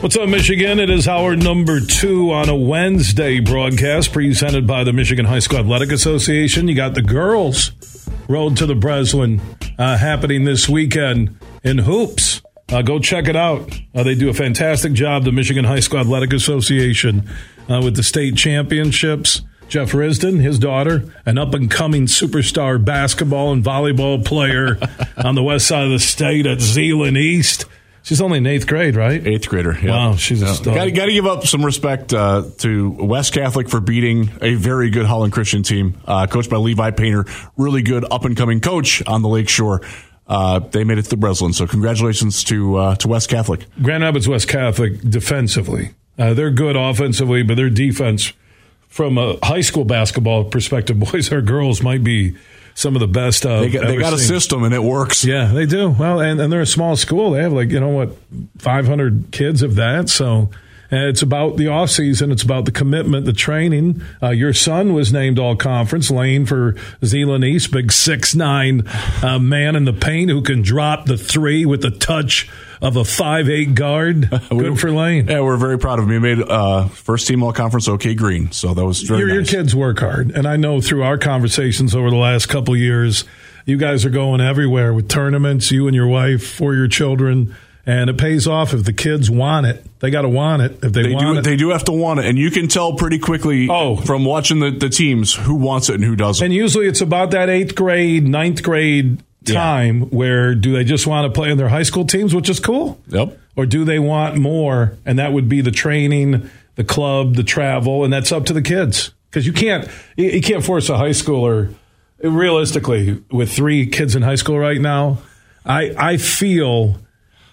What's up, Michigan? It is our number two on a Wednesday broadcast presented by the Michigan High School Athletic Association. You got the girls' road to the Breslin uh, happening this weekend in hoops. Uh, go check it out. Uh, they do a fantastic job, the Michigan High School Athletic Association, uh, with the state championships. Jeff Risdon, his daughter, an up and coming superstar basketball and volleyball player on the west side of the state at Zeeland East. She's only in eighth grade, right? Eighth grader. Yeah. Wow, she's a star. Got, got to give up some respect uh, to West Catholic for beating a very good Holland Christian team, uh, coached by Levi Painter. Really good up and coming coach on the Lakeshore. Uh, they made it to the Breslin, so congratulations to uh, to West Catholic. Grand Rapids West Catholic defensively, uh, they're good offensively, but their defense, from a high school basketball perspective, boys or girls, might be some of the best. Uh, They got, they got a system and it works. Yeah, they do. Well, and, and they're a small school. They have like, you know what, 500 kids of that. So and it's about the off season. It's about the commitment, the training. Uh, your son was named all conference, Lane for Zeeland East, big six nine uh, man in the paint who can drop the three with the touch of a five eight guard. Good for Lane. Yeah, we're very proud of him. He made uh, first team all conference OK Green, so that was your, nice. your kids work hard, and I know through our conversations over the last couple of years, you guys are going everywhere with tournaments. You and your wife for your children. And it pays off if the kids want it. They got to want it. If they, They want do. it, They do have to want it, and you can tell pretty quickly. Oh. from watching the, the teams who wants it and who doesn't. And usually it's about that eighth grade, ninth grade time where do they just want to play in their high school teams, which is cool? Yep. Or do they want more? And that would be the training, the club, the travel, and that's up to the kids. Because you can't you can't force a high schooler realistically with three kids in high school right now. I I feel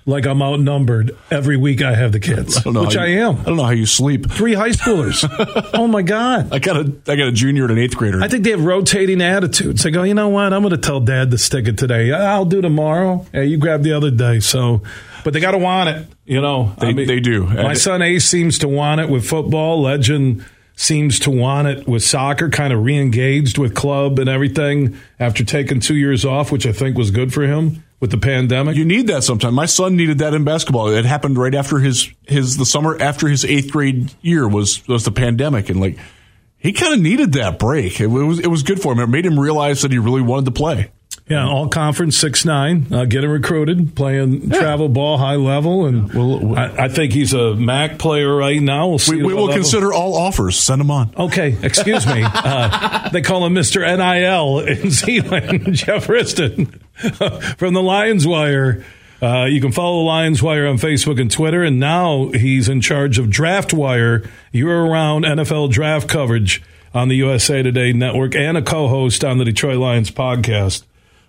like I'm outnumbered every week I have the kids, know which how I am. I don't know how you sleep. Three high schoolers. oh my god. I got a I got a junior and an eighth grader. I think they have rotating attitudes. They go, you know what? I'm going to tell dad to stick it today. I'll do tomorrow. Hey, you grab the other day. So, but they got to want it. You know, They- they do. My son Ace seems to want it with football. Legend seems to want it with soccer. Kind of re-engaged with club and everything after taking two years off, which I think was good for him with the pandemic. you need that sometimes. My son needed that in basketball. It happened right after his his the summer after his eighth grade year was was the pandemic, and like he kind of needed that break. It was it was good for him. It made him realize that he really wanted to play. Yeah, all conference six nine, uh, getting recruited, playing travel ball high level, and Well, I, I think he's a MAC player right now. We'll see. We, we will level- consider all offers. Send them on. Okay, excuse me. Uh, they call him Mister Nil in Zeeland, Jeff Risdon from the Lions Wire. Uh, you can follow the Lions Wire on Facebook and Twitter, and now he's in charge of Draft Wire, year-round NFL draft coverage on the USA Today network, and a co-host on the Detroit Lions podcast.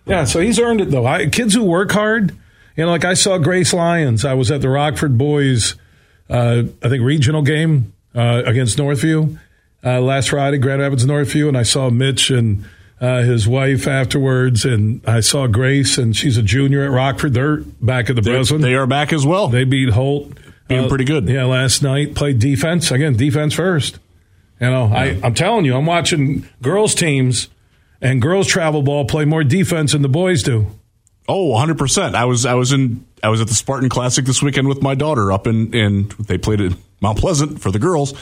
Yeah, so he's earned it though. I, kids who work hard, you know, like I saw Grace Lyons. I was at the Rockford boys, uh, I think regional game uh, against Northview uh, last Friday, Grand Rapids Northview, and I saw Mitch and uh, his wife afterwards, and I saw Grace, and she's a junior at Rockford. They're back at the Breslin. They are back as well. They beat Holt. uh, Being pretty good. Yeah, last night played defense again. Defense first. You know, I, I'm telling you, I'm watching girls teams and girls travel ball play more defense than the boys do. Oh, 100%. I was I was in I was at the Spartan Classic this weekend with my daughter up in in they played at Mount Pleasant for the girls.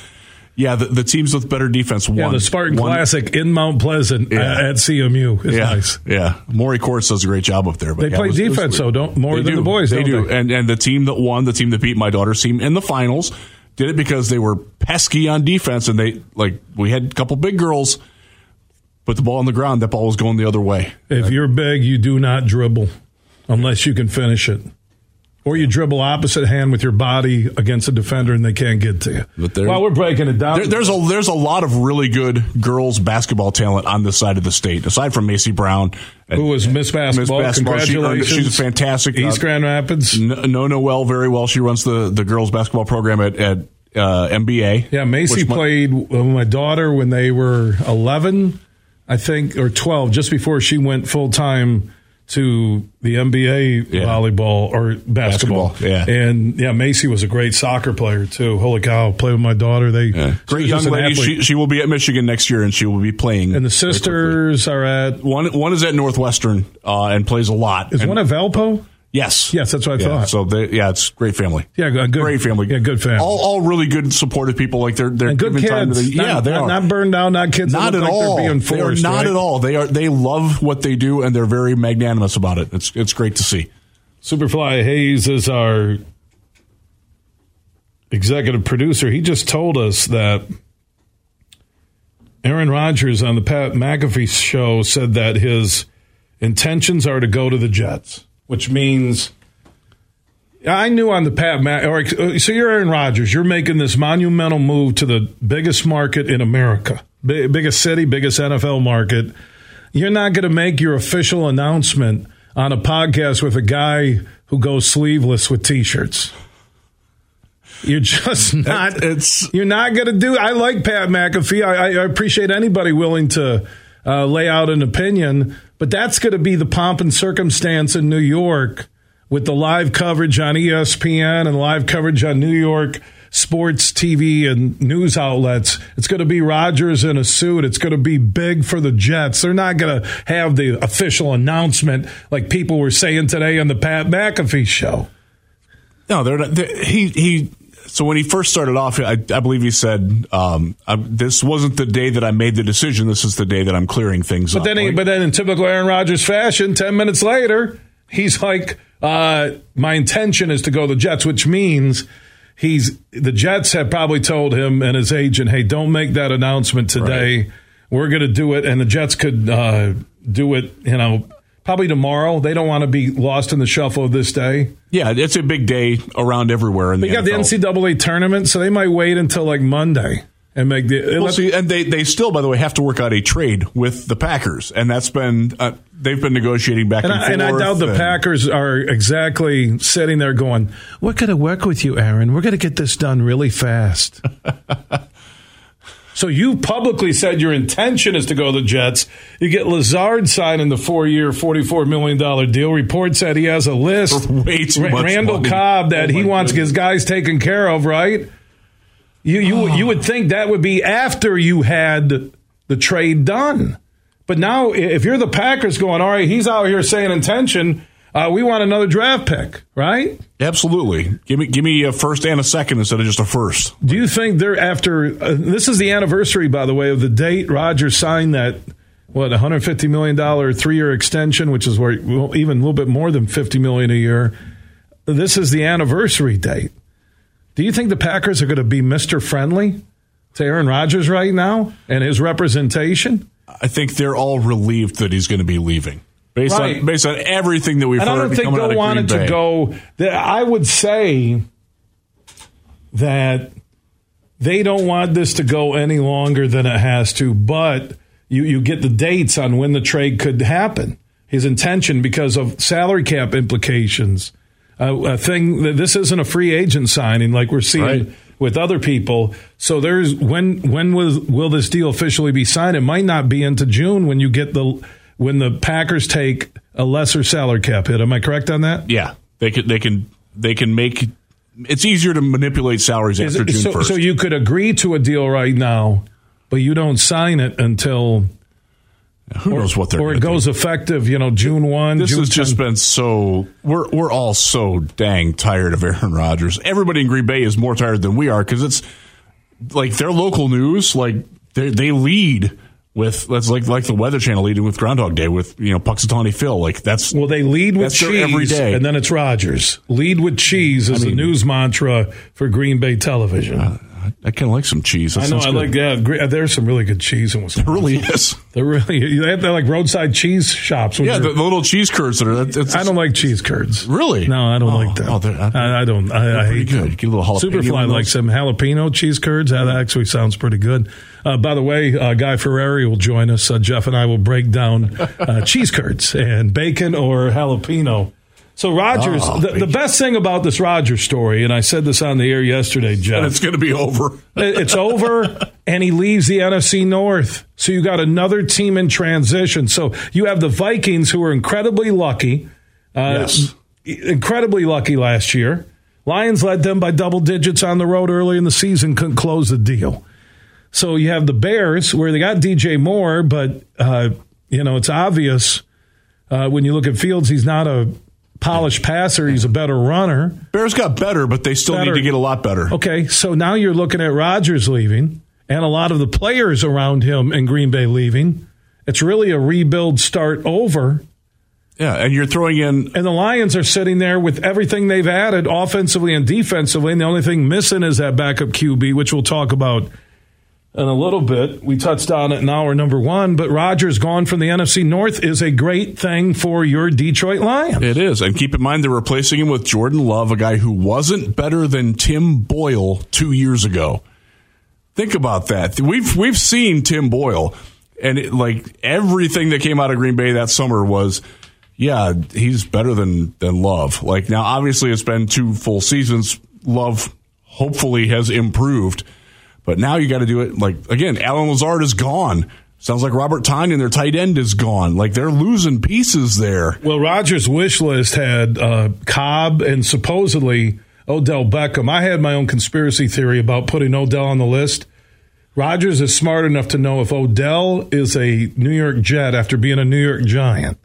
Yeah, the, the teams with better defense won. Yeah, the Spartan won- Classic in Mount Pleasant uh, Yeah. at, at CMU is Yeah, nice. yeah. Maury Courts does a great job up there. But They yeah, play was- defense, though, don't- more They than do. the boys, They do, they? and and the team that won, the team that beat my daughter's team in the finals, did it because they were pesky on defense, and they like we had a couple big girls put the ball on the ground. That ball was going the other way. If you're big, you do not dribble unless you can finish it. Or you dribble opposite hand with your body against a defender and they can't get to you. But we're breaking it down, There, there's a there's a lot of really good girls basketball talent on this side of the state. Aside from Macy Brown, who was Miss Basketball? Basketball, she earned. Congratulations. She's a fantastic. East uh, Grand Rapids. kn- know Noel very well. She runs the the girls basketball program at at uh, MBA. Yeah, Macy which my- played with my daughter when they were 11, I think, or 12, just before she went full time to the NBA Yeah. volleyball or basketball. Basketball, yeah. And yeah, Macy was a great soccer player too. Holy cow, Play with my daughter. They Yeah. Great young lady. She, she will be at Michigan next year, and she will be playing. and the sisters are at. one one is at Northwestern uh, and plays a lot. Is And- one at Valpo? Yes, Yes, that's what I Yeah, thought. So they, yeah, it's great family. Yeah, good- good- great family. yeah, good family. All, all really good, supportive people. Like they're they're And good giving time to kids. the- Not- yeah, they not, are not burned down, not kids. not at like all. They're being They not right? at all. They are. They love what they do, and they're very magnanimous about it. It's it's great to see. Superfly Hayes is our executive producer. He just told us that Aaron Rodgers on the Pat McAfee show said that his intentions are to go to the Jets, which means I knew on the Pat Mac. Or, so you're Aaron Rodgers. You're making this monumental move to the biggest market in America, bi- biggest city, biggest NFL market. You're not going to make your official announcement on a podcast with a guy who goes sleeveless with t-shirts. You're just not. it's- you're not going to do. I like Pat McAfee. I, I appreciate anybody willing to uh, lay out an opinion, but that's going to be the pomp and circumstance in New York with the live coverage on ESPN and live coverage on New York sports TV and news outlets. It's going to be Rodgers in a suit. It's going to be big for the Jets. They're not going to have the official announcement like people were saying today on the Pat McAfee show. No, they're not. They're, he he. So when he first started off, I, I believe he said, um, I, "This wasn't the day that I made the decision. This is the day that I'm clearing things But up." then, he, but then, in typical Aaron Rodgers fashion, ten minutes later, he's like, uh, "My intention is to go to the Jets," which means he's the Jets have probably told him and his agent, "Hey, don't make that announcement today. We're going to do it," and the Jets could uh, do it, you know, probably tomorrow. They don't want to be lost in the shuffle of this day. yeah, it's a big day around everywhere. In They the got the NCAA tournament, so they might wait until like Monday and make the. Well, see, and they, they still, by the way, have to work out a trade with the Packers, and that's been uh, they've been negotiating back And and, I, forth. and I doubt the and- Packers are exactly sitting there going, "We're going to work with you, Aaron. We're going to get this done really fast." so you publicly said your intention is to go to the Jets. You get Lazard signing the four-year, forty-four million dollar deal. Report said he has a list. Way too much Randall money. Cobb that Oh he wants goodness. his guys taken care of, right? You you ah. you would think that would be after you had the trade done. But now, if you're the Packers going, all right, he's out here saying intention, uh, we want another draft pick, right? Absolutely, give me give me a first and a second instead of just a first. Do you think they're after? Uh, this is the anniversary, by the way, of the date Rodgers signed that what 150 million dollar three year extension, which is where well, even a little bit more than 50 million a year. This is the anniversary date. Do you think the Packers are going to be Mister Friendly to Aaron Rodgers right now and his representation? I think they're all relieved that he's going to be leaving, based Right. on based on everything that we've heard, And I don't think they wanted to go. that- I would say that they don't want this to go any longer than it has to, but you, you get the dates on when the trade could happen. His intention because of salary cap implications. Uh, a thing that this isn't a free agent signing like we're seeing Right. with other people. So there's when when will will this deal officially be signed? It might not be into June when you get the when the Packers take a lesser salary cap hit. Am I correct on that? Yeah, they can they can they can make. It's easier to manipulate salaries Is after it- June so, first. so you could agree to a deal right now, but you don't sign it until Who knows what they're or it goes do. effective. You know, June one. This June has just been so we're we're all so dang tired of Aaron Rodgers. Everybody in Green Bay is more tired than we are because it's like their local news. Like they they lead with that's like like the Weather Channel leading with Groundhog Day with you know Punxsutawney Phil. Like that's Well, they lead with cheese, every day. and then it's Rodgers. Lead with cheese is the mean- news mantra for Green Bay television. Uh, I kind of like some cheese. That I know. I good. like yeah. great- There's some really good cheese in Wisconsin. It really is. They're really they have they're like roadside cheese shops. Yeah, the, the little cheese curds that are. That, it's, I don't like cheese curds. Really? No, I don't Oh, like that. oh, they're- I, I don't. I, I hate good. them. You get a little jalapeno Superfly likes some jalapeno cheese curds. That actually sounds pretty good. Uh, by the way, uh, Guy Ferrari will join us. Uh, Jeff and I will break down uh, cheese curds and bacon or jalapeno. So Rodgers, Oh, the, the best thing about this Rodgers story, and I said this on the air yesterday, And Jeff. it's going to be over. It's over, and he leaves the NFC North. So you got another team in transition. So you have the Vikings, who were incredibly lucky, uh, Yes. incredibly lucky last year. Lions led them by double digits on the road early in the season, couldn't close the deal. So you have the Bears, where they got DJ Moore, but uh, you know it's obvious uh, when you look at Fields, he's not a polished passer; he's a better runner. Bears got better, but they still Better. need to get a lot better. Okay, so now you're looking at Rodgers leaving and a lot of the players around him in Green Bay leaving. It's really a rebuild start over. Yeah, and you're throwing in And the Lions are sitting there with everything they've added offensively and defensively. And the only thing missing is that backup QB, which we'll talk about in a little bit. We touched on it in hour number one, but Rodgers gone from the NFC North is a great thing for your Detroit Lions. It is. And keep in mind, they're replacing him with Jordan Love, a guy who wasn't better than Tim Boyle two years ago. Think about that. We've we've seen Tim Boyle, and it, like everything that came out of Green Bay that summer was, yeah, he's better than than Love. Like now, obviously, it's been two full seasons. Love hopefully has improved, but now you got to do it. Like again, Allen Lazard is gone. Sounds like Robert Tonyan, their tight end, is gone. Like they're losing pieces there. Well, Rodgers' wish list had uh, Cobb and supposedly Odell Beckham. I had my own conspiracy theory about putting Odell on the list. Rodgers is smart enough to know if Odell is a New York Jet after being a New York Giant,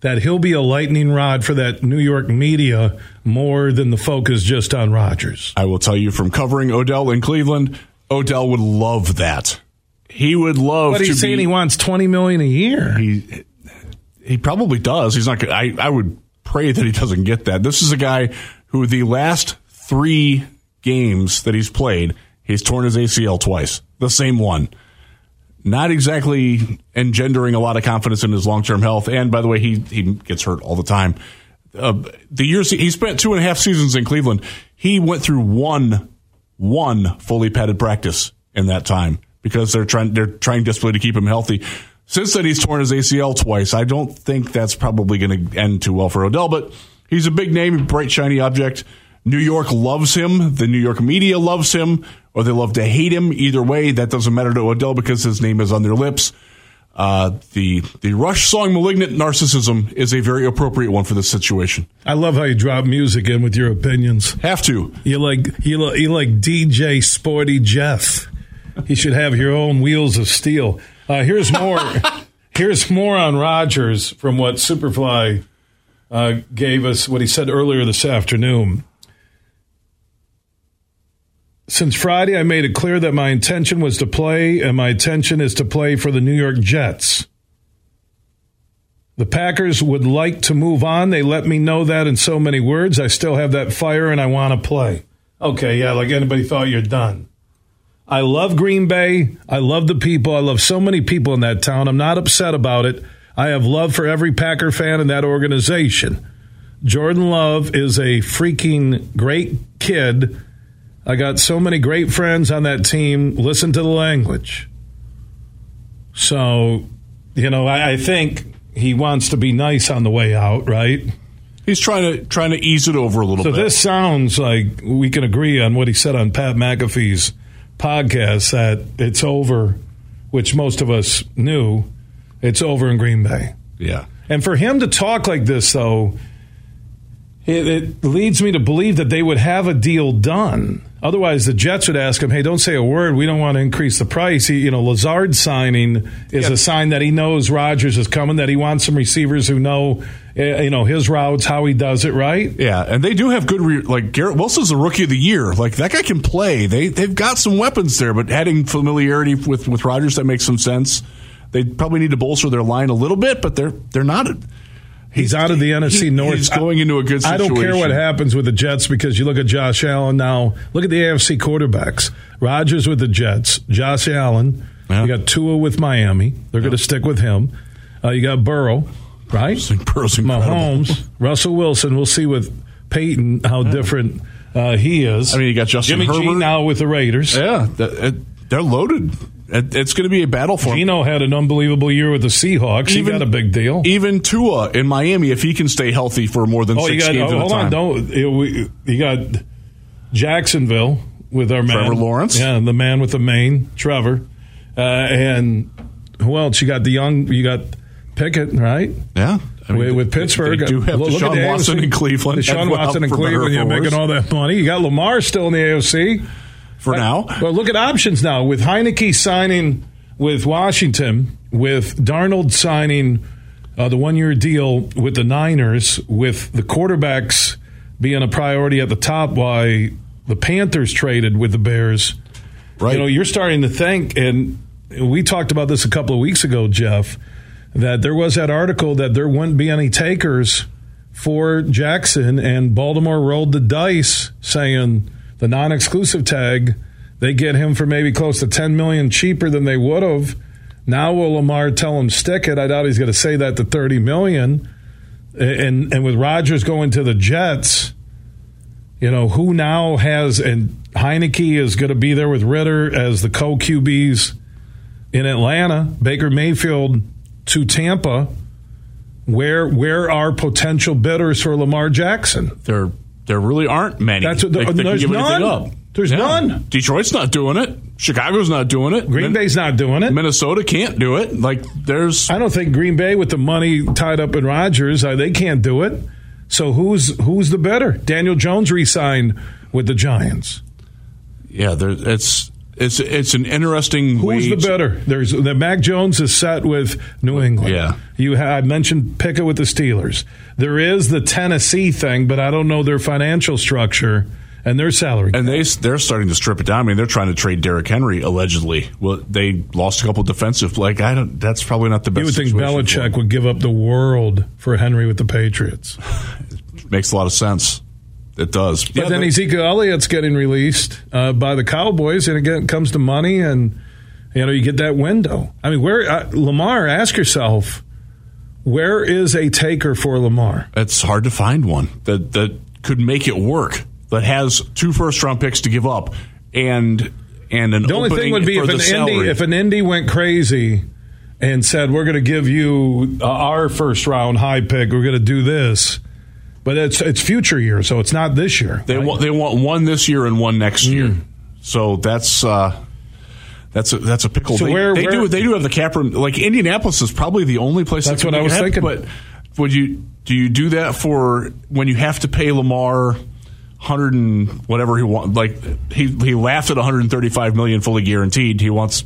that he'll be a lightning rod for that New York media more than the focus just on Rodgers. I will tell you from covering Odell in Cleveland, Odell would love that. He would love But to he's saying be, he wants twenty million a year. he he probably does. He's not. gonna- I I would pray that he doesn't get that. This is a guy who the last three games that he's played, he's torn his ACL twice, the same one. Not exactly engendering a lot of confidence in his long term health. And by the way, he he gets hurt all the time. Uh, the years he spent two and a half seasons in Cleveland, he went through one one fully padded practice in that time because they're trying they're trying desperately to keep him healthy. Since then, he's torn his ACL twice. I don't think that's probably going to end too well for Odell, but he's a big name, bright shiny object. New York loves him. The New York media loves him, or they love to hate him. Either way, that doesn't matter to Odell because his name is on their lips. Uh, the the Rush song "Malignant Narcissism" is a very appropriate one for this situation. I love how you drop music in with your opinions. Have to. You like you like, you like DJ Sporty Jeff. You should have your own wheels of steel. Uh, here's more. here's more on Rodgers from what Superfly uh, gave us. What he said earlier this afternoon. Since Friday, I made it clear that my intention was to play, and my intention is to play for the New York Jets. The Packers would like to move on. They let me know that in so many words. I still have that fire and I want to play. Okay, yeah, like anybody thought you're done. I love Green Bay. I love the people. I love so many people in that town. I'm not upset about it. I have love for every Packer fan in that organization. Jordan Love is a freaking great kid. I got so many great friends on that team. Listen to the language. So, you know, I, I think he wants to be nice on the way out, right? He's trying to trying to ease it over a little So bit. So this sounds like we can agree on what he said on Pat McAfee's podcast that it's over, which most of us knew. It's over in Green Bay. yeah. And for him to talk like this, though, it, it leads me to believe that they would have a deal done. Otherwise, the Jets would ask him, "Hey, don't say a word. We don't want to increase the price." He, you know, Lazard signing is Yeah. a sign that he knows Rodgers is coming. That he wants some receivers who know, eh, you know, his routes, how he does it, right? Yeah, and they do have good re- like Garrett Wilson's the rookie of the year. Like that guy can play. They they've got some weapons there, but adding familiarity with with Rodgers that makes some sense. They probably need to bolster their line a little bit, but they're they're not He's out of the NFC North. he's going into a good situation. I don't care what happens with the Jets because you look at Josh Allen now. Look at the AFC quarterbacks. Rodgers with the Jets. Josh Allen. Yeah. You got Tua with Miami. They're going to stick with him. Uh, you got Burrow, right? Burrow's. Mahomes, Russell Wilson. We'll see with Payton how different uh, he is. I mean, you got Justin Jimmy G now with the Raiders. Yeah, they're loaded. It, it's going to be a battle for him. Gino had an unbelievable year with the Seahawks. he got a big deal. Even Tua in Miami, if he can stay healthy for more than Oh, you six got games oh, at hold on, don't we, you got Jacksonville with our man Trevor Lawrence. yeah, the man with the mane, Trevor, uh, and who else? You got the young, you got Pickett, right? Yeah, I mean, with, with Pittsburgh, They do have Look at Deshaun the Watson AFC. in Cleveland. Deshaun and Watson in for better or Cleveland. You're making all that money. You got Lamar still in the AFC for now. Well, look at options now with Heinicke signing with Washington, with Darnold signing uh, the one-year deal with the Niners, with the quarterbacks being a priority at the top. Why the Panthers traded with the Bears? Right. You know, you're starting to think, and we talked about this a couple of weeks ago, Jeff, that there was that article that there wouldn't be any takers for Jackson, and Baltimore rolled the dice, saying the non-exclusive tag they get him for maybe close to 10 million cheaper than they would have. Now will Lamar tell him stick it? I doubt he's going to say that to 30 million. And and with Rodgers going to the Jets, you know, who now has and Heinicke is going to be there with Ridder as the co QBs in Atlanta. Baker Mayfield to Tampa. Where where are potential bidders for Lamar Jackson? There, there really aren't many. That's what- They- they can there's none. up. There's none. Detroit's not doing it. Chicago's not doing it. Green Min- Bay's not doing it. Minnesota can't do it. Like there's I don't think Green Bay with the money tied up in Rodgers, uh, they can't do it. So who's who's the better? Daniel Jones re-signed with the Giants. yeah, there it's it's it's an interesting Who's the better? There's the Mac Jones is set with New England. Yeah. you had I mentioned Pickett with the Steelers. There is the Tennessee thing, but I don't know their financial structure and their salary. And they they're starting to strip it down. I mean, they're trying to trade Derrick Henry allegedly. Well, they lost a couple defensive. Like I don't. That's probably not the best. you would think Belichick would give up the world for Henry with the Patriots. makes a lot of sense. It does. But then Ezekiel Elliott's getting released uh, by the Cowboys, and again, it comes to money, and you know you get that window. I mean, where uh, Lamar? Ask yourself, where is a taker for Lamar? it's hard to find one that that could make it work. That has two first round picks to give up and and an The only thing would be if an Indy if an Indy went crazy and said, "We're going to give you uh, our first round high pick. We're going to do this." But it's it's future year, so it's not this year. They right? want they want one this year and one next year. So that's uh, that's a, that's a pickle. So they, where- they where- do they do have the cap room. Like Indianapolis is probably the only place. That's that what I was happen. thinking. But would you do you do that for when you have to pay Lamar? Hundred and whatever he wants. Like he he laughed at 135 million fully guaranteed. He wants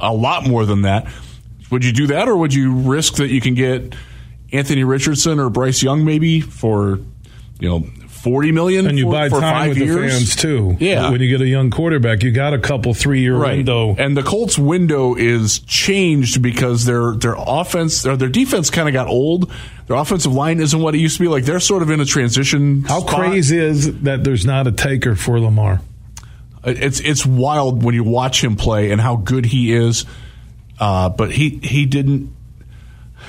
a lot more than that. Would you do that, or would you risk that you can get Anthony Richardson or Bryce Young maybe for you know 40 million and you for, buy for time with years? the fans too. Yeah. when you get a young quarterback, you got a couple three year Right. window. And the Colts window is changed because their their offense or their defense kind of got old. Their offensive line isn't what it used to be. Like they're sort of in a transition. How spot. crazy is that there's not a taker for Lamar? It's it's wild when you watch him play and how good he is. Uh, but he he didn't.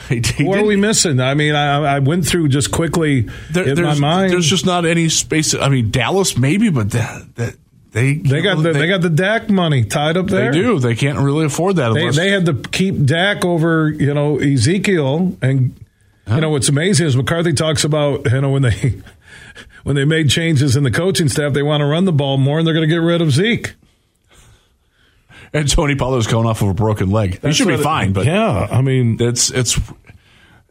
He, he What are we missing? I mean, I, I went through just quickly there- in my there's, mind. there's just not any space. I mean, Dallas maybe, but that, that they they got the, they, got the Dak money tied up there. they do. They can't really afford that. They, they had to keep Dak over, you know, Ezekiel, and you know what's amazing is McCarthy talks about, you know, when they when they made changes in the coaching staff, they want to run the ball more, and they're going to get rid of Zeke. And Tony Pollard's coming off of a broken leg. he should be it- fine, but yeah, I mean, it's it's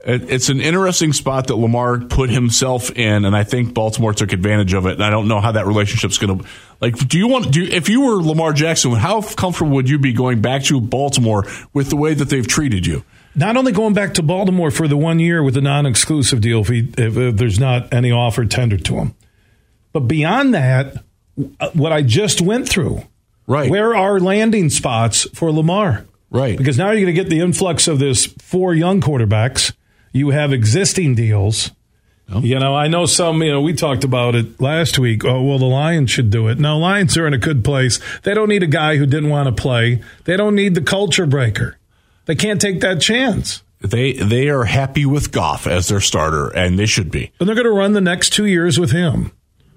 it, it's an interesting spot that Lamar put himself in, and I think Baltimore took advantage of it. And I don't know how that relationship's going to like. Do you want do you, if you were Lamar Jackson, how comfortable would you be going back to Baltimore with the way that they've treated you? not only going back to Baltimore for the one year with the non-exclusive deal if, he, if, if there's not any offer tendered to him, but beyond that, uh, what I just went through, Right. Where are landing spots for Lamar? Right. Because now you're going to get the influx of this four young quarterbacks. you have existing deals. You know, I know some, you know, we talked about it last week. Oh, well, the Lions should do it. No, Lions are in a good place. They don't need a guy who didn't want to play. They don't need the culture breaker. They can't take that chance. They they are happy with Goff as their starter, and they should be. And they're going to run the next two years with him.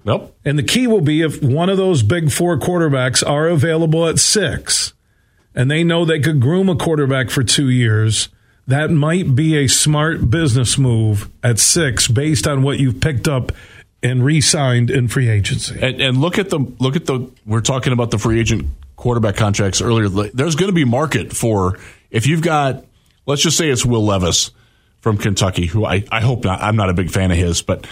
Nope. And the key will be if one of those big four quarterbacks are available at six and they know they could groom a quarterback for two years, that might be a smart business move at six based on what you've picked up and re-signed in free agency. And, and look at the look at the. We're talking about the free agent quarterback contracts earlier. There's going to be market for if you've got. Let's just say it's Will Levis from Kentucky, who I, I hope not. I'm not a big fan of his, but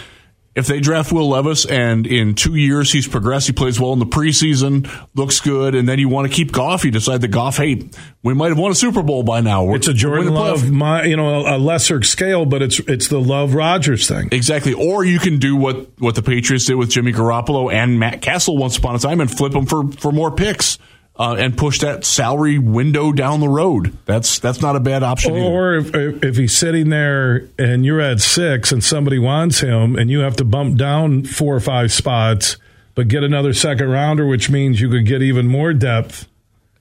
if they draft Will Levis and in two years he's progressed, he plays well in the preseason, looks good, and then you want to keep Goff, you decide that Goff, hey, we might have won a Super Bowl by now. We're, It's a Jordan Love, my, you know, a lesser scale, but it's it's the Love Rodgers thing. Exactly. Or you can do what, what the Patriots did with Jimmy Garoppolo and Matt Cassel once upon a time and flip them for, for more picks. Uh, and push that salary window down the road. That's that's not a bad option. Or if, if he's sitting there and you're at six and somebody wants him and you have to bump down four or five spots, but get another second rounder, which means you could get even more depth.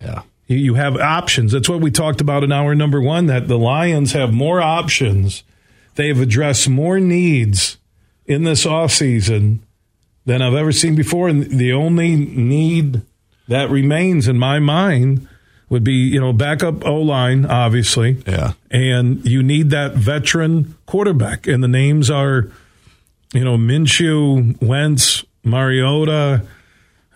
yeah. You- You have options. That's what we talked about in hour number one that the Lions have more options. They've addressed more needs in this offseason than I've ever seen before. And the only need that remains in my mind would be, you know, backup O line, obviously. Yeah. And you need that veteran quarterback. And the names are, you know, Minshew, Wentz, Mariota.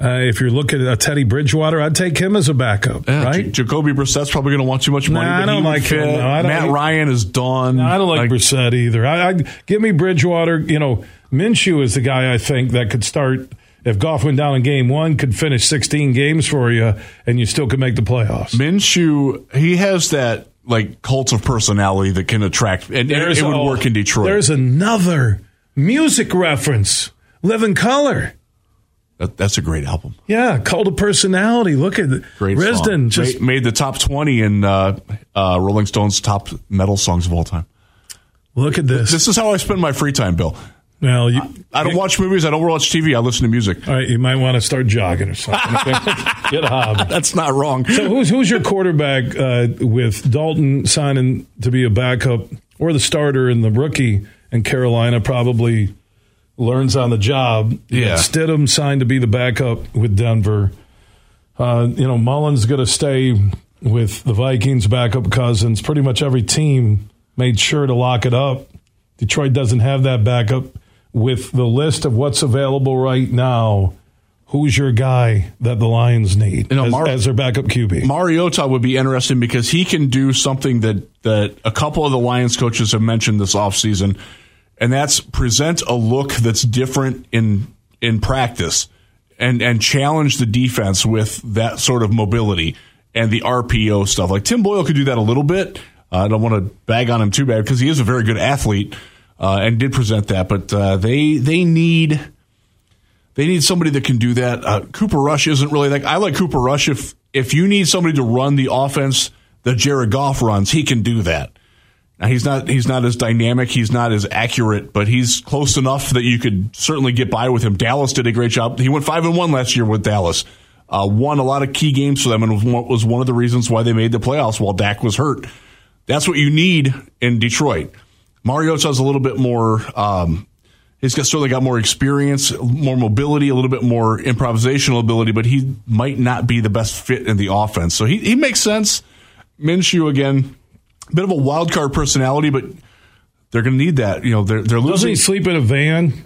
Uh, if you're looking at a Teddy Bridgewater, I'd take him as a backup, Yeah, right? J- Jacoby Brissett's probably going to want too much money. Nah, but I don't like him. No, I don't Matt like- Ryan is done. I don't like, Brissett either. I, I give me Bridgewater. You know, Minshew is the guy I think that could start. If Goff went down in game one, could finish 16 games for you, and you still could make the playoffs. Minshew, he has that like cult of personality that can attract, and it, it would oh, work in Detroit. There's another music reference. Living Colour. That- that's a great album. Yeah, cult of personality. Look at it. Great Risdon song. just Ma- made the top 20 in uh, uh, Rolling Stone's top metal songs of all time. look at this. This is how I spend my free time, Bill. Well, you, I don't watch movies. I don't watch TV. I listen to music. all right, you might want to start jogging or something. Get a hobby. That's not wrong. So who's who's your quarterback uh, with Dalton signing to be a backup or the starter and the rookie in Carolina probably learns on the job. You Yeah. Stidham signed to be the backup with Denver. Uh, you know Mullens going to stay with the Vikings backup Cousins. Pretty much every team made sure to lock it up. Detroit doesn't have that backup. With the list of what's available right now, who's your guy that the Lions need You know, as, Mar- as their backup QB? Mariota would be interesting because he can do something that, that a couple of the Lions coaches have mentioned this offseason, and that's present a look that's different in in practice and and challenge the defense with that sort of mobility and the RPO stuff. Like Tim Boyle could do that a little bit. I don't want to bag on him too bad because he is a very good athlete uh, and did present that, but uh, they they need they need somebody that can do that. Uh, Cooper Rush isn't really like I like Cooper Rush. If if you need somebody to run the offense that Jared Goff runs, he can do that. Now, he's not he's not as dynamic, he's not as accurate, but he's close enough that you could certainly get by with him. Dallas did a great job. He went five and one last year with Dallas. Uh, won a lot of key games for them, and was one, was one of the reasons why they made the playoffs while Dak was hurt. That's what you need in Detroit. Mariota's a little bit more. Um, he's got certainly got more experience, more mobility, a little bit more improvisational ability, but he might not be the best fit in the offense. So he he makes sense. Minshew again, a bit of a wild card personality, but they're going to need that. You know, they're they're Doesn't losing. he sleep in a van?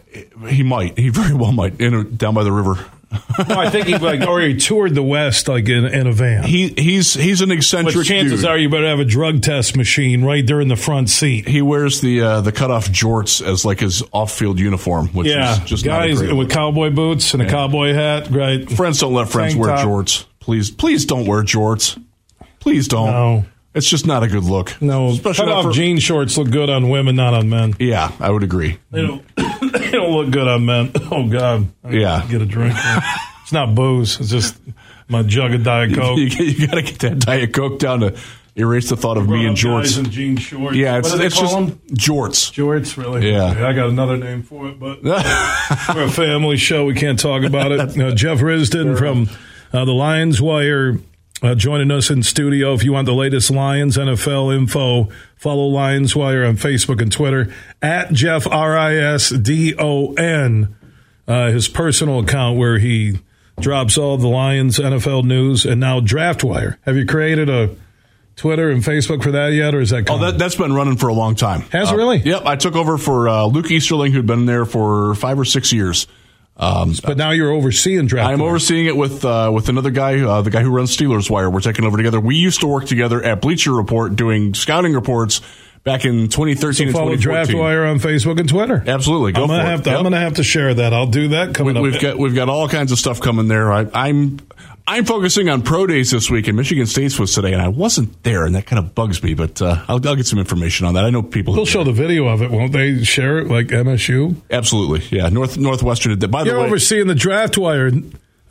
He might. He very well might. In a, down by the river. No, I think he like he toured the West like in, in a van. He he's he's an but eccentric. chances dude. are you better have a drug test machine right there in the front seat. he wears the uh, the cutoff jorts as like his off field uniform, which Yeah, is just not a guys with cowboy boots and a cowboy hat. Right. Friends don't let friends Tank wear top. jorts. Please, please don't wear jorts. Please don't. No. It's just not a good look. No, especially cut off for- jean shorts look good on women, not on men. Yeah, I would agree. They don't. they don't look good on men. Oh God. I Yeah. Get a drink. it's not booze. It's just my jug of Diet Coke. You, you got to get that diet coke down to erase the thought of me and jorts. in jean shorts. Yeah, it's, what do they it's call just them? jorts. Jorts, really? Yeah. I got another name for it, but we're a family show. We can't talk about it. Uh, Jeff Risdon from uh, the Lions Wire uh, joining us in studio. If you want the latest Lions NFL info, follow Lions Wire on Facebook and Twitter at Jeff R I S D O N, uh, his personal account where he drops all the Lions NFL news and now Draft Wire. Have you created a Twitter and Facebook for that yet, or is that Oh, that, that's been running for a long time. Has it Uh, really? Yep. I took over for uh, Luke Easterling, who'd been there for five or six years. Um, but now you're overseeing Draft I'm overseeing it with uh, with another guy, uh, the guy who runs Steelers Wire. We're taking over together. We used to work together at Bleacher Report doing scouting reports back in 2013 and follow 2014. Draft Wire on Facebook and Twitter. Absolutely, go I'm gonna for it. have to. Yep. I'm gonna have to share that. I'll do that coming We, up. we've got we've got all kinds of stuff coming there. I, I'm I'm focusing on pro days this week, and Michigan State's was today, and I wasn't there, and that kind of bugs me. But uh, I'll, I'll get some information on that. I know people. They'll show the video of it, won't they? Share it like MSU. Absolutely, yeah. North Northwestern did that. By You're the way, overseeing the Draft Wire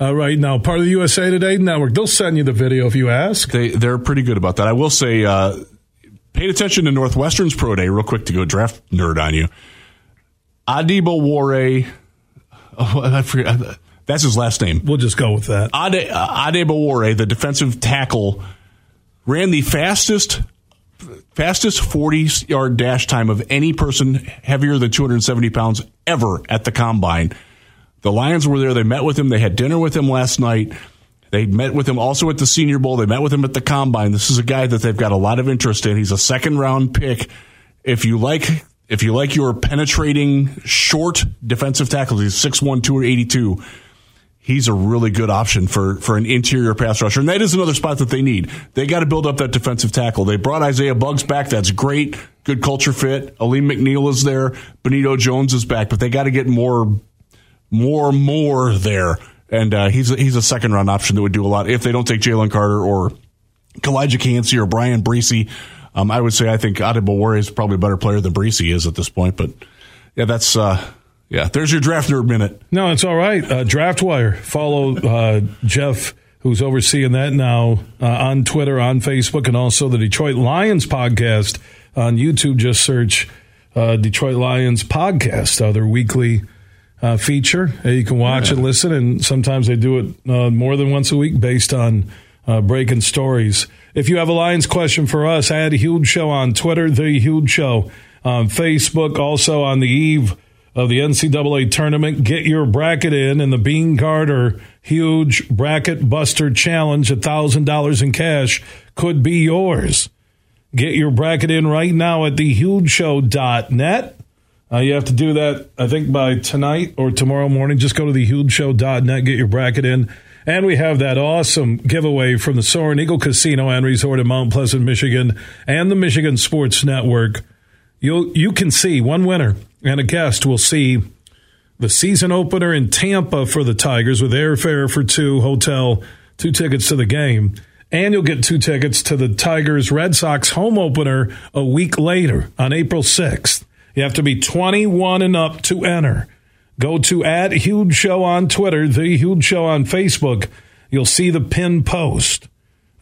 uh, right now, part of the USA Today network. They'll send you the video if you ask. They they're pretty good about that. I will say, uh, paid attention to Northwestern's pro day real quick to go draft nerd on you. Adebawore, oh, I forget. That's his last name. We'll just go with that. Ade, uh, Adebawore, the defensive tackle, ran the fastest fastest 40 yard dash time of any person heavier than 270 pounds ever at the combine. The Lions were there. They met with him. They had dinner with him last night. They met with him also at the Senior Bowl. They met with him at the combine. This is a guy that they've got a lot of interest in. He's a second round pick. If you like, if you like your penetrating short defensive tackles, he's 6'1", 282 he's a really good option for, for an interior pass rusher. And that is another spot that they need. They got to build up that defensive tackle. They brought Isaiah Buggs back. That's great. Good culture fit. Alim McNeill is there. Benito Jones is back, but they got to get more, more, more there. And uh, he's he's a second round option that would do a lot if they don't take Jalen Carter or Calijah Kancey or Bryan Bresee. Um, I would say I think Adebawore is probably a better player than Breesy is at this point. But yeah, that's uh, yeah. There's your draft nerd minute. No, it's all right. Uh, Draft Wire. Follow uh, Jeff, who's overseeing that now uh, on Twitter, on Facebook, and also the Detroit Lions podcast on YouTube. Just search uh, Detroit Lions podcast, uh, weekly uh, feature. Uh, you can watch and listen, and sometimes they do it uh, more than once a week based on uh, breaking stories. If you have a Lions question for us, add a huge show on Twitter, the huge show on Facebook, also on the eve of the NCAA tournament. Get your bracket in in the Beene Garter huge bracket buster challenge. A thousand dollars in cash could be yours. Get your bracket in right now at thehugeshow.net. Uh, you have to do that, I think, by tonight or tomorrow morning. Just go to thehugeshow.net, get your bracket in. And we have that awesome giveaway from the Soaring Eagle Casino and Resort in Mount Pleasant, Michigan, and the Michigan Sports Network. You you can see one winner and a guest will see the season opener in Tampa for the Tigers with airfare for two, hotel, two tickets to the game. And you'll get two tickets to the Tigers Red Sox home opener a week later on April 6th. You have to be 21 and up to enter. Go to at Huge Show on Twitter, The Huge Show on Facebook. You'll see the pin post.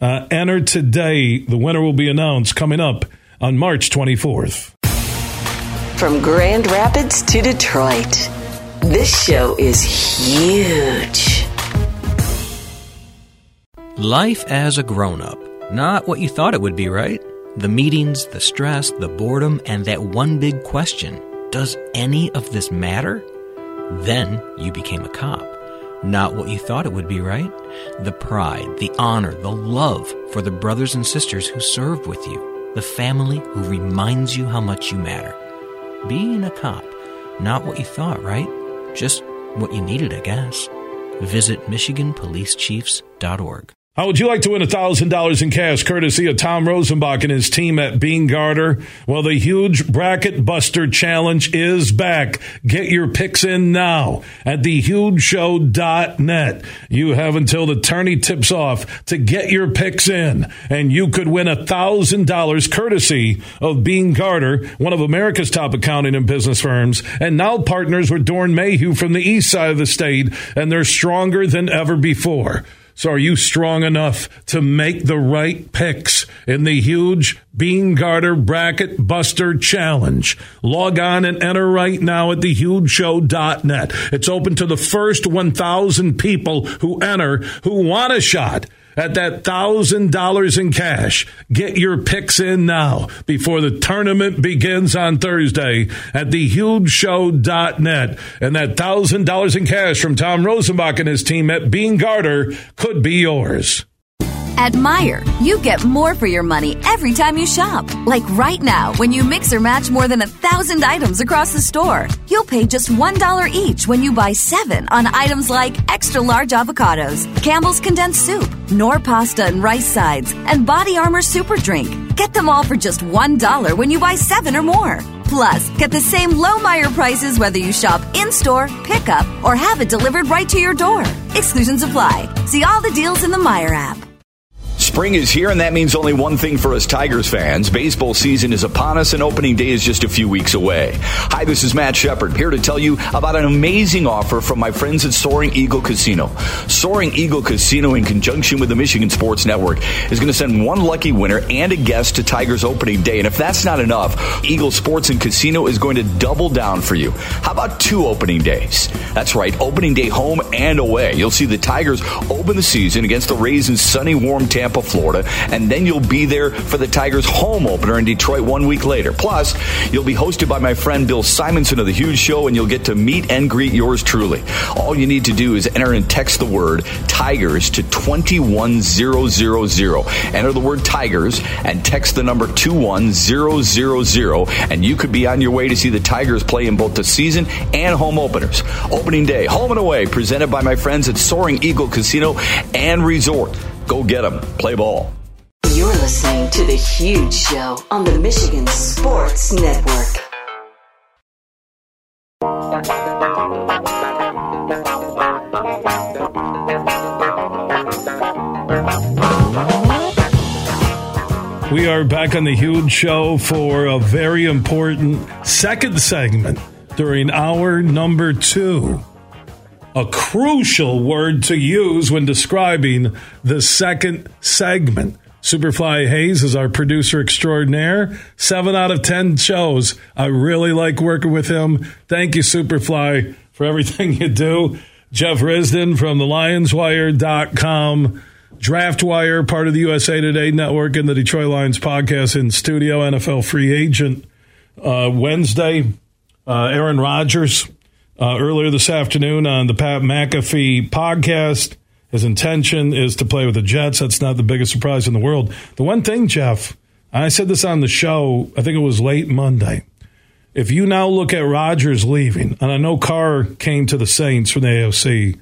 Uh, enter today. The winner will be announced coming up on March 24th. From Grand Rapids to Detroit, this show is huge. Life as a grown up. Not what you thought it would be, right? The meetings, the stress, the boredom, and that one big question Does any of this matter? Then you became a cop. Not what you thought it would be, right? The pride, the honor, the love for the brothers and sisters who served with you, the family who reminds you how much you matter. Being a cop, not what you thought, right? Just what you needed, I guess. Visit MichiganPoliceChiefs.org. How would you like to win $1,000 in cash courtesy of Tom Rosenbach and his team at Beene Garter? Well, the huge bracket buster challenge is back. Get your picks in now at thehugeshow.net. You have until the tourney tips off to get your picks in, and you could win $1,000 courtesy of Beene Garter, one of America's top accounting and business firms, and now partners with Doeren Mayhew from the east side of the state, and they're stronger than ever before. So are you strong enough to make the right picks in the huge Beene Garter Bracket Buster Challenge? Log on and enter right now at thehugeshow.net. It's open to the first 1,000 people who enter who want a shot at that thousand dollars in cash. Get your picks in now before the tournament begins on Thursday at thehugeshow.net. And that thousand dollars in cash from Tom Rosenbach and his team at Beene Garter could be yours. At Meijer, you get more for your money every time you shop. Like right now, when you mix or match more than a thousand items across the store, you'll pay just $1 each when you buy seven on items like extra large avocados, Campbell's condensed soup, Knorr pasta and rice sides, and Body Armor Super Drink. Get them all for just $1 when you buy seven or more. Plus, get the same low Meijer prices whether you shop in store, pick up, or have it delivered right to your door. Exclusions apply. See all the deals in the Meijer app. Spring is here, and that means only one thing for us Tigers fans. Baseball season is upon us, and opening day is just a few weeks away. Hi, this is Matt Shepard, here to tell you about an amazing offer from my friends at Soaring Eagle Casino. Soaring Eagle Casino, in conjunction with the Michigan Sports Network, is going to send one lucky winner and a guest to Tigers opening day. And if that's not enough, Eagle Sports and Casino is going to double down for you. How about two opening days? That's right, opening day home and away. You'll see the Tigers open the season against the Rays in sunny, warm Tampa, Florida, and then you'll be there for the Tigers home opener in Detroit one week later. Plus, you'll be hosted by my friend Bill Simonson of The Huge Show, and you'll get to meet and greet yours truly. All you need to do is enter and text the word Tigers to 21000. Enter the word Tigers and text the number 21000, and you could be on your way to see the Tigers play in both the season and home openers. Opening day, home and away, presented by my friends at Soaring Eagle Casino and Resort. Go get them. Play ball. You're listening to The Huge Show on the Michigan Sports Network. We are back on the huge show for a very important second segment during hour number two. A crucial word to use when describing the second segment. Superfly Hayes is our producer extraordinaire. Seven out of ten shows. I really like working with him. Thank you, Superfly, for everything you do. Jeff Risdon from the LionsWire.com. Draftwire, part of the USA Today Network and the Detroit Lions podcast in studio, NFL free agent. Uh, Wednesday, uh, Aaron Rodgers, uh, earlier this afternoon on the Pat McAfee podcast. His intention is to play with the Jets. That's not the biggest surprise in the world. The one thing, Jeff, I said this on the show, I think it was late Monday. If you now look at Rodgers leaving, and I know Carr came to the Saints from the AOC,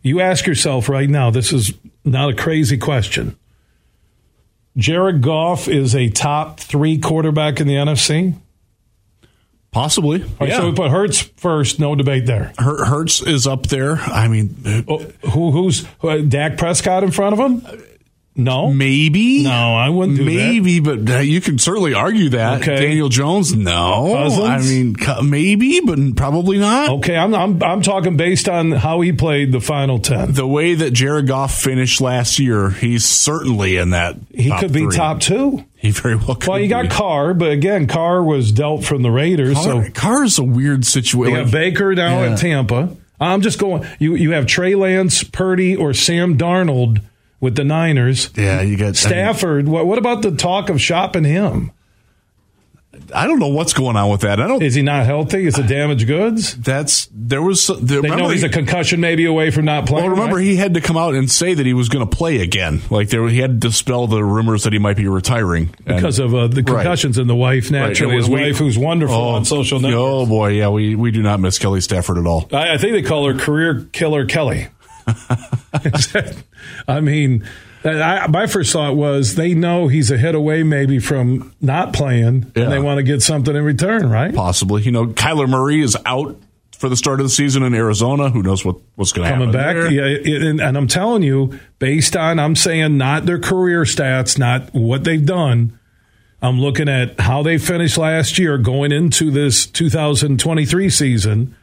you ask yourself right now, this is not a crazy question. Jared Goff is a top three quarterback in the NFC. Possibly. Right, yeah. So we put Hurts first, no debate there. Her- Hurts is up there. I mean, uh, Oh, who, who's who, Dak Prescott in front of him? No, maybe. No, I wouldn't do that. maybe, but uh, you can certainly argue that. Okay. Daniel Jones, no. Cousins? I mean, maybe, but probably not. Okay, I'm, I'm I'm talking based on how he played the final ten. The way that Jared Goff finished last year, he's certainly in that. He could be three. top two. He very well could. Well, you got. Carr, but again, Carr was dealt from the Raiders, Carr, so Carr is a weird situation. you got Baker now Yeah. at Tampa. I'm just going. You you have Trey Lance, Purdy, or Sam Darnold with the Niners. Yeah, you got Stafford. What, what about the talk of shopping him? I don't know what's going on with that. I don't. Is he not healthy? Is it damaged goods? That's there was. There, They know he's a concussion maybe away from not playing. Well, remember right? he had to come out and say that he was going to play again. Like there, he had to dispel the rumors that he might be retiring And- because of uh, the Right. concussions and the wife naturally. Right. His We- wife, who's wonderful Oh, on social networks. Oh boy, yeah, we we do not miss Kelly Stafford at all. I, I think they call her career killer Kelly. I mean, I, my first thought was they know he's a hit away maybe from not playing, Yeah. and they want to get something in return, right? Possibly, you know, Kyler Murray is out for the start of the season in Arizona. Who knows what what's going to happen? Coming back, there. yeah, and, and I'm telling you, based on I'm saying not their career stats, not what they've done. I'm looking at how they finished last year, going into this 2023 season.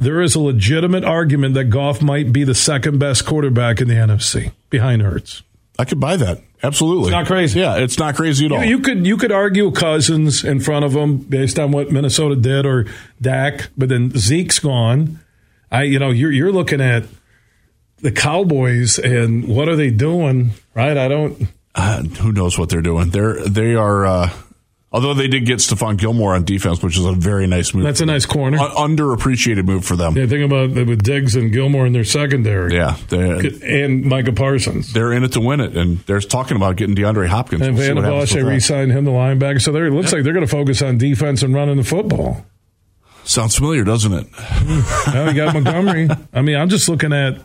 There is a legitimate argument that Goff might be the second best quarterback in the NFC behind Hurts. I could buy that. Absolutely. It's not crazy. Yeah, it's not crazy at all. You, you could you could argue Cousins in front of him based on what Minnesota did or Dak, but then Zeke's gone. I you know you're you're looking at the Cowboys and what are they doing? Right? I don't. Uh, who knows what they're doing? They're they are. Uh, although they did get Stephon Gilmore on defense, which is a very nice move. That's a nice corner. Un- underappreciated move for them. Yeah, think about it with Diggs and Gilmore in their secondary. Yeah, uh, and Micah Parsons. they're in it to win it, and they're talking about getting DeAndre Hopkins. And We'll Van Bosch, they re-signed him, the linebacker. So it looks like they're going to focus on defense and running the football. Sounds familiar, doesn't it? Now we got Montgomery. I mean, I'm just looking at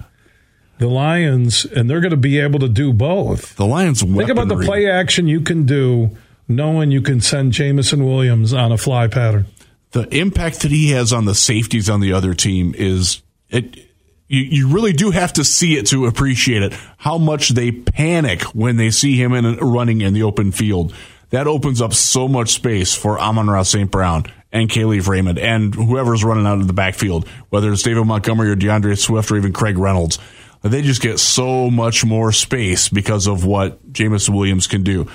the Lions, and they're going to be able to do both. The Lions. Think about the play action you can do, knowing you can send Jameson Williams on a fly pattern. the impact that he has on the safeties on the other team is it you, you really do have to see it to appreciate it how much they panic when they see him in running in the open field that opens up so much space for Amon-Ra St. Brown and Kalif Raymond and whoever's running out of the backfield, whether it's David Montgomery or D'Andre Swift or even Craig Reynolds. They just get so much more space because of what Jameson Williams can do.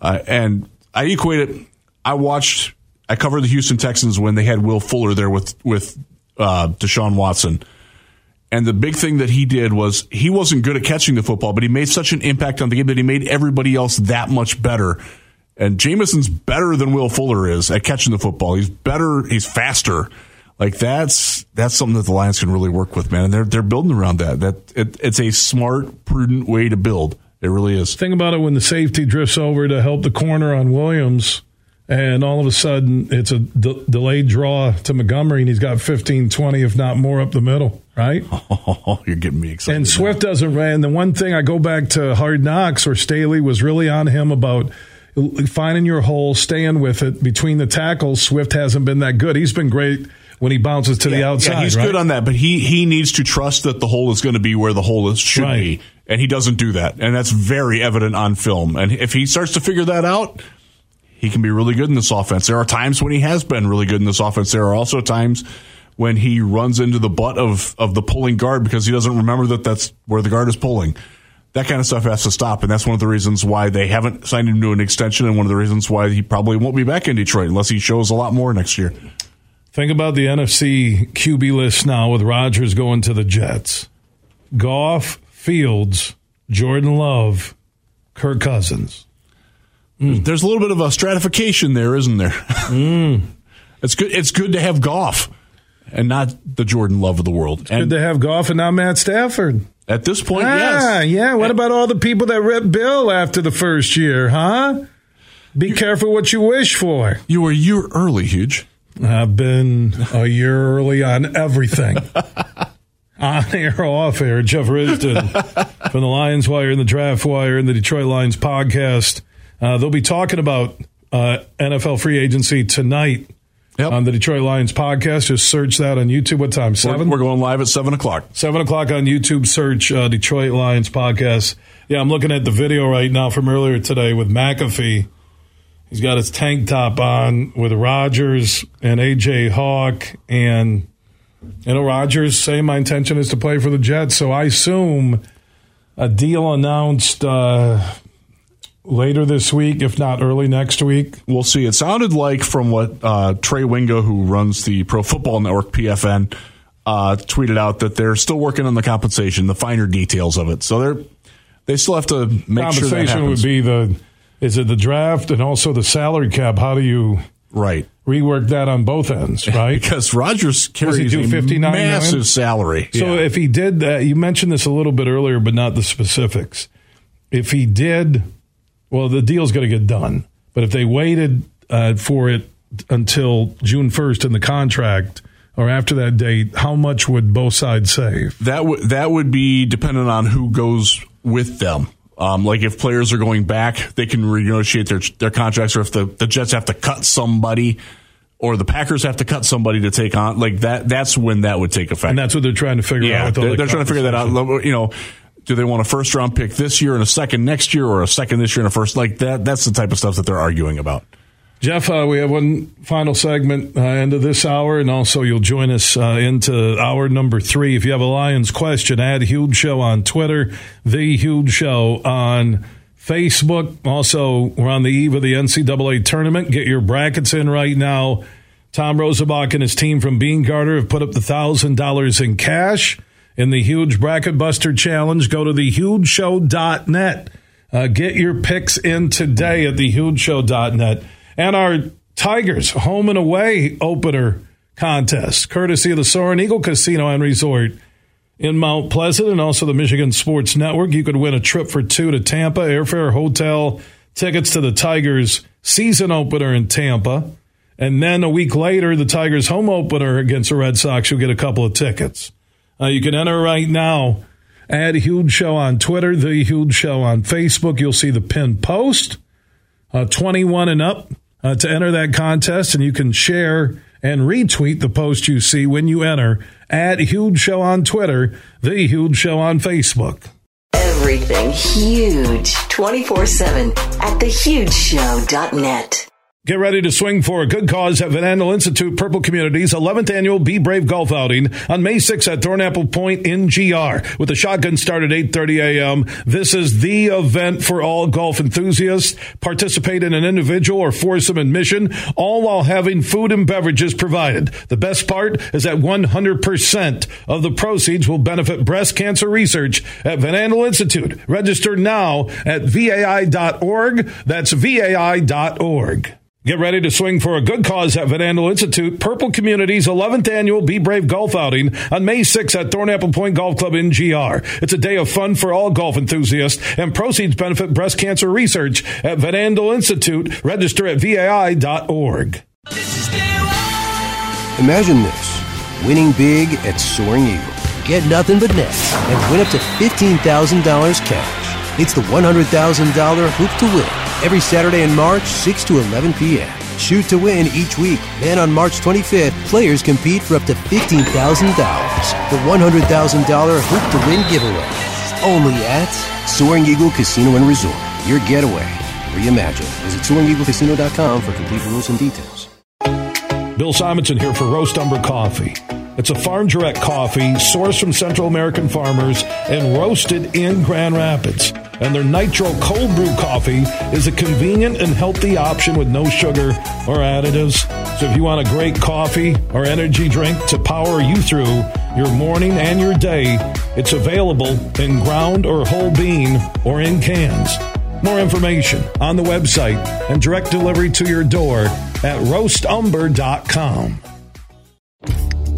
Uh, and I equate it. I watched. I covered the Houston Texans when they had Will Fuller there with with uh, Deshaun Watson, and the big thing that he did was he wasn't good at catching the football, but he made such an impact on the game that he made everybody else that much better. And Jameson's better than Will Fuller is at catching the football. He's better. He's faster. Like that's that's something that the Lions can really work with, man. And they're they're building around that. That it, it's a smart, prudent way to build. It really is. Think about it when the safety drifts over to help the corner on Williams, and all of a sudden it's a de- delayed draw to Montgomery, and he's got 15, 20, if not more, up the middle, right? Oh, you're getting me excited. And now. Swift doesn't run. The one thing I go back to Hard Knocks, where Staley was really on him about finding your hole, staying with it between the tackles. Swift hasn't been that good. He's been great when he bounces to the outside. Yeah, he's right? good on that, but he he needs to trust that the hole is going to be where the hole is, should Right. be, and he doesn't do that, and that's very evident on film. And if he starts to figure that out, he can be really good in this offense. There are times when he has been really good in this offense. There are also times when he runs into the butt of of the pulling guard because he doesn't remember that that's where the guard is pulling. That kind of stuff has to stop, and that's one of the reasons why they haven't signed him to an extension, and one of the reasons why he probably won't be back in Detroit unless he shows a lot more next year. Think about the NFC QB list now with Rodgers going to the Jets. Goff, Fields, Jordan Love, Kirk Cousins. There's a little bit of a stratification there, isn't there? It's good. It's good to have Goff and not the Jordan Love of the world. Good And to have Goff and not Matt Stafford. at this point, Ah, yes. yeah. What about all the people that ripped Bill after the first year, huh? Be careful what you wish for. You were a year early, huge. I've been a year early on everything. on air, off air. Jeff Risdon from the Lions Wire and the Draft Wire and the Detroit Lions podcast. Uh, they'll be talking about uh, NFL free agency tonight Yep. on the Detroit Lions podcast. Just search that on YouTube. What time? We're, Seven? we're going live at seven o'clock. Seven o'clock on YouTube. Search uh, Detroit Lions podcast. Yeah, I'm looking at the video right now from earlier today with McAfee. He's got his tank top on with Rodgers and AJ Hawk, and you know Rodgers saying my intention is to play for the Jets. So I assume a deal announced uh, later this week, if not early next week. We'll see. It sounded like from what uh, Trey Wingo, who runs the Pro Football Network (PFN), uh, tweeted out that they're still working on the compensation, the finer details of it. So they're they still have to make sure that Conversation would be the is it the draft and also the salary cap? How do you right. rework that on both ends? Right. Because Rodgers carries a massive million? salary. So Yeah. if he did that, you mentioned this a little bit earlier, but not the specifics. If he did, well, the deal's going to get done. But if they waited uh, for it until June 1st in the contract or after that date, how much would both sides save? That would that would be dependent on who goes with them. Um, like if players are going back, they can renegotiate their their contracts, or if the, the Jets have to cut somebody, or the Packers have to cut somebody to take on like that. That's when that would take effect. And that's what they're trying to figure out. yeah, With they're, the they're trying to figure that out. You know, do they want a first round pick this year and a second next year, or a second this year and a first? Like that. That's the type of stuff that they're arguing about. Jeff, uh, we have one final segment uh, into this hour, and also you'll join us uh, into hour number three. If you have a Lions question, add Huge Show on Twitter, The Huge Show on Facebook. Also, we're on the eve of the NCAA tournament. Get your brackets in right now. Tom Rosenbach and his team from Beene Garter have put up the $1,000 in cash in the Huge Bracket Buster Challenge. Go to thehugeshow.net. Uh, get your picks in today at thehugeshow.net. And our Tigers home and away opener contest, courtesy of the Soaring Eagle Casino and Resort in Mount Pleasant and also the Michigan Sports Network. You could win a trip for two to Tampa, airfare, hotel, tickets to the Tigers season opener in Tampa. And then a week later, the Tigers home opener against the Red Sox, you'll get a couple of tickets. Uh, you can enter right now. Add Huge Show on Twitter, The Huge Show on Facebook. You'll see the pinned post. Uh, 21 and up uh, to enter that contest, and you can share and retweet the post you see when you enter. at Huge Show on Twitter, The Huge Show on Facebook. Everything huge 24 7 at thehugeshow.net. Get ready to swing for a good cause at Van Andel Institute Purple Communities 11th annual Be Brave Golf Outing on May 6th at Thornapple Point in GR with the shotgun start at 8:30 a.m. This is the event for all golf enthusiasts. Participate in an individual or foursome admission, all while having food and beverages provided. The best part is that 100% of the proceeds will benefit breast cancer research at Van Andel Institute. Register now at vai.org. That's vai.org. Get ready to swing for a good cause at Van Andel Institute. Purple Community's 11th annual Be Brave Golf Outing on May 6th at Thornapple Point Golf Club in GR. It's a day of fun for all golf enthusiasts, and proceeds benefit breast cancer research at Van Andel Institute. Register at vai.org. Imagine this winning big at Soaring Eagle. Get nothing but nets and win up to $15,000 cash. It's the $100,000 Hoop to Win every Saturday in March, 6 to 11 p.m. Shoot to win each week. Then on March 25th, players compete for up to $15,000. The $100,000 Hoop to Win giveaway. Only at Soaring Eagle Casino and Resort. Your getaway. Reimagine. Visit SoaringEagleCasino.com for complete rules and details. Bill Simonson here for Roast Umber Coffee. It's a farm direct coffee sourced from Central American farmers and roasted in Grand Rapids. And their Nitro Cold Brew coffee is a convenient and healthy option with no sugar or additives. So if you want a great coffee or energy drink to power you through your morning and your day, it's available in ground or whole bean or in cans. More information on the website and direct delivery to your door at roastumber.com.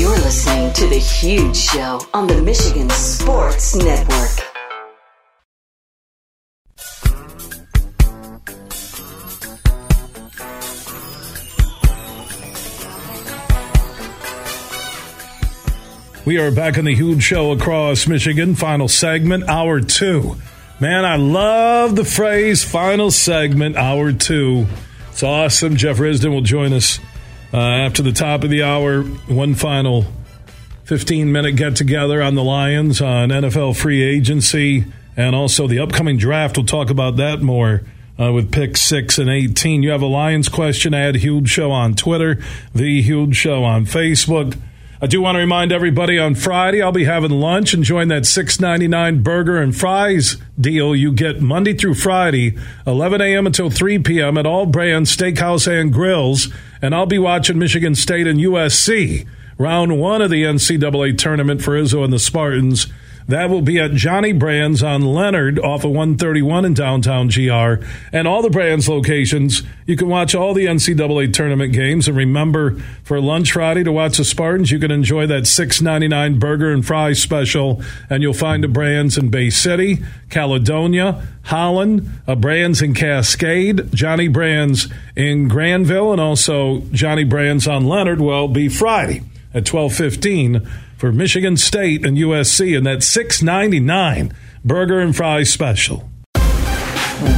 You're listening to The Huge Show on the Michigan Sports Network. We are back on the huge show across Michigan. Final segment, hour two. Man, I love the phrase final segment, hour two. It's awesome. Jeff Risdon will join us uh, after the top of the hour. One final 15 minute get together on the Lions on NFL free agency and also the upcoming draft. We'll talk about that more. Uh, with pick six and 18. You have a Lions question, add Huge Show on Twitter, The Huge Show on Facebook. I do want to remind everybody on Friday I'll be having lunch. Enjoying that six ninety nine burger and fries deal you get Monday through Friday, 11 a.m. until 3 p.m. at All Brann's Steakhouse and Grills. And I'll be watching Michigan State and USC, round one of the NCAA tournament for Izzo and the Spartans. That will be at Johnny Brann's on Leonard off of 131 in downtown GR. And all the Brann's locations, you can watch all the NCAA tournament games. And remember, for lunch Friday to watch the Spartans, you can enjoy that $6.99 burger and fries special. And you'll find the Brann's in Bay City, Caledonia, Holland, a Brann's in Cascade, Johnny Brann's in Granville, and also Johnny Brann's on Leonard will be Friday at 1215 for Michigan State and USC and that 6.99 burger and fries special.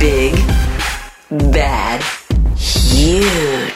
Big, bad, huge.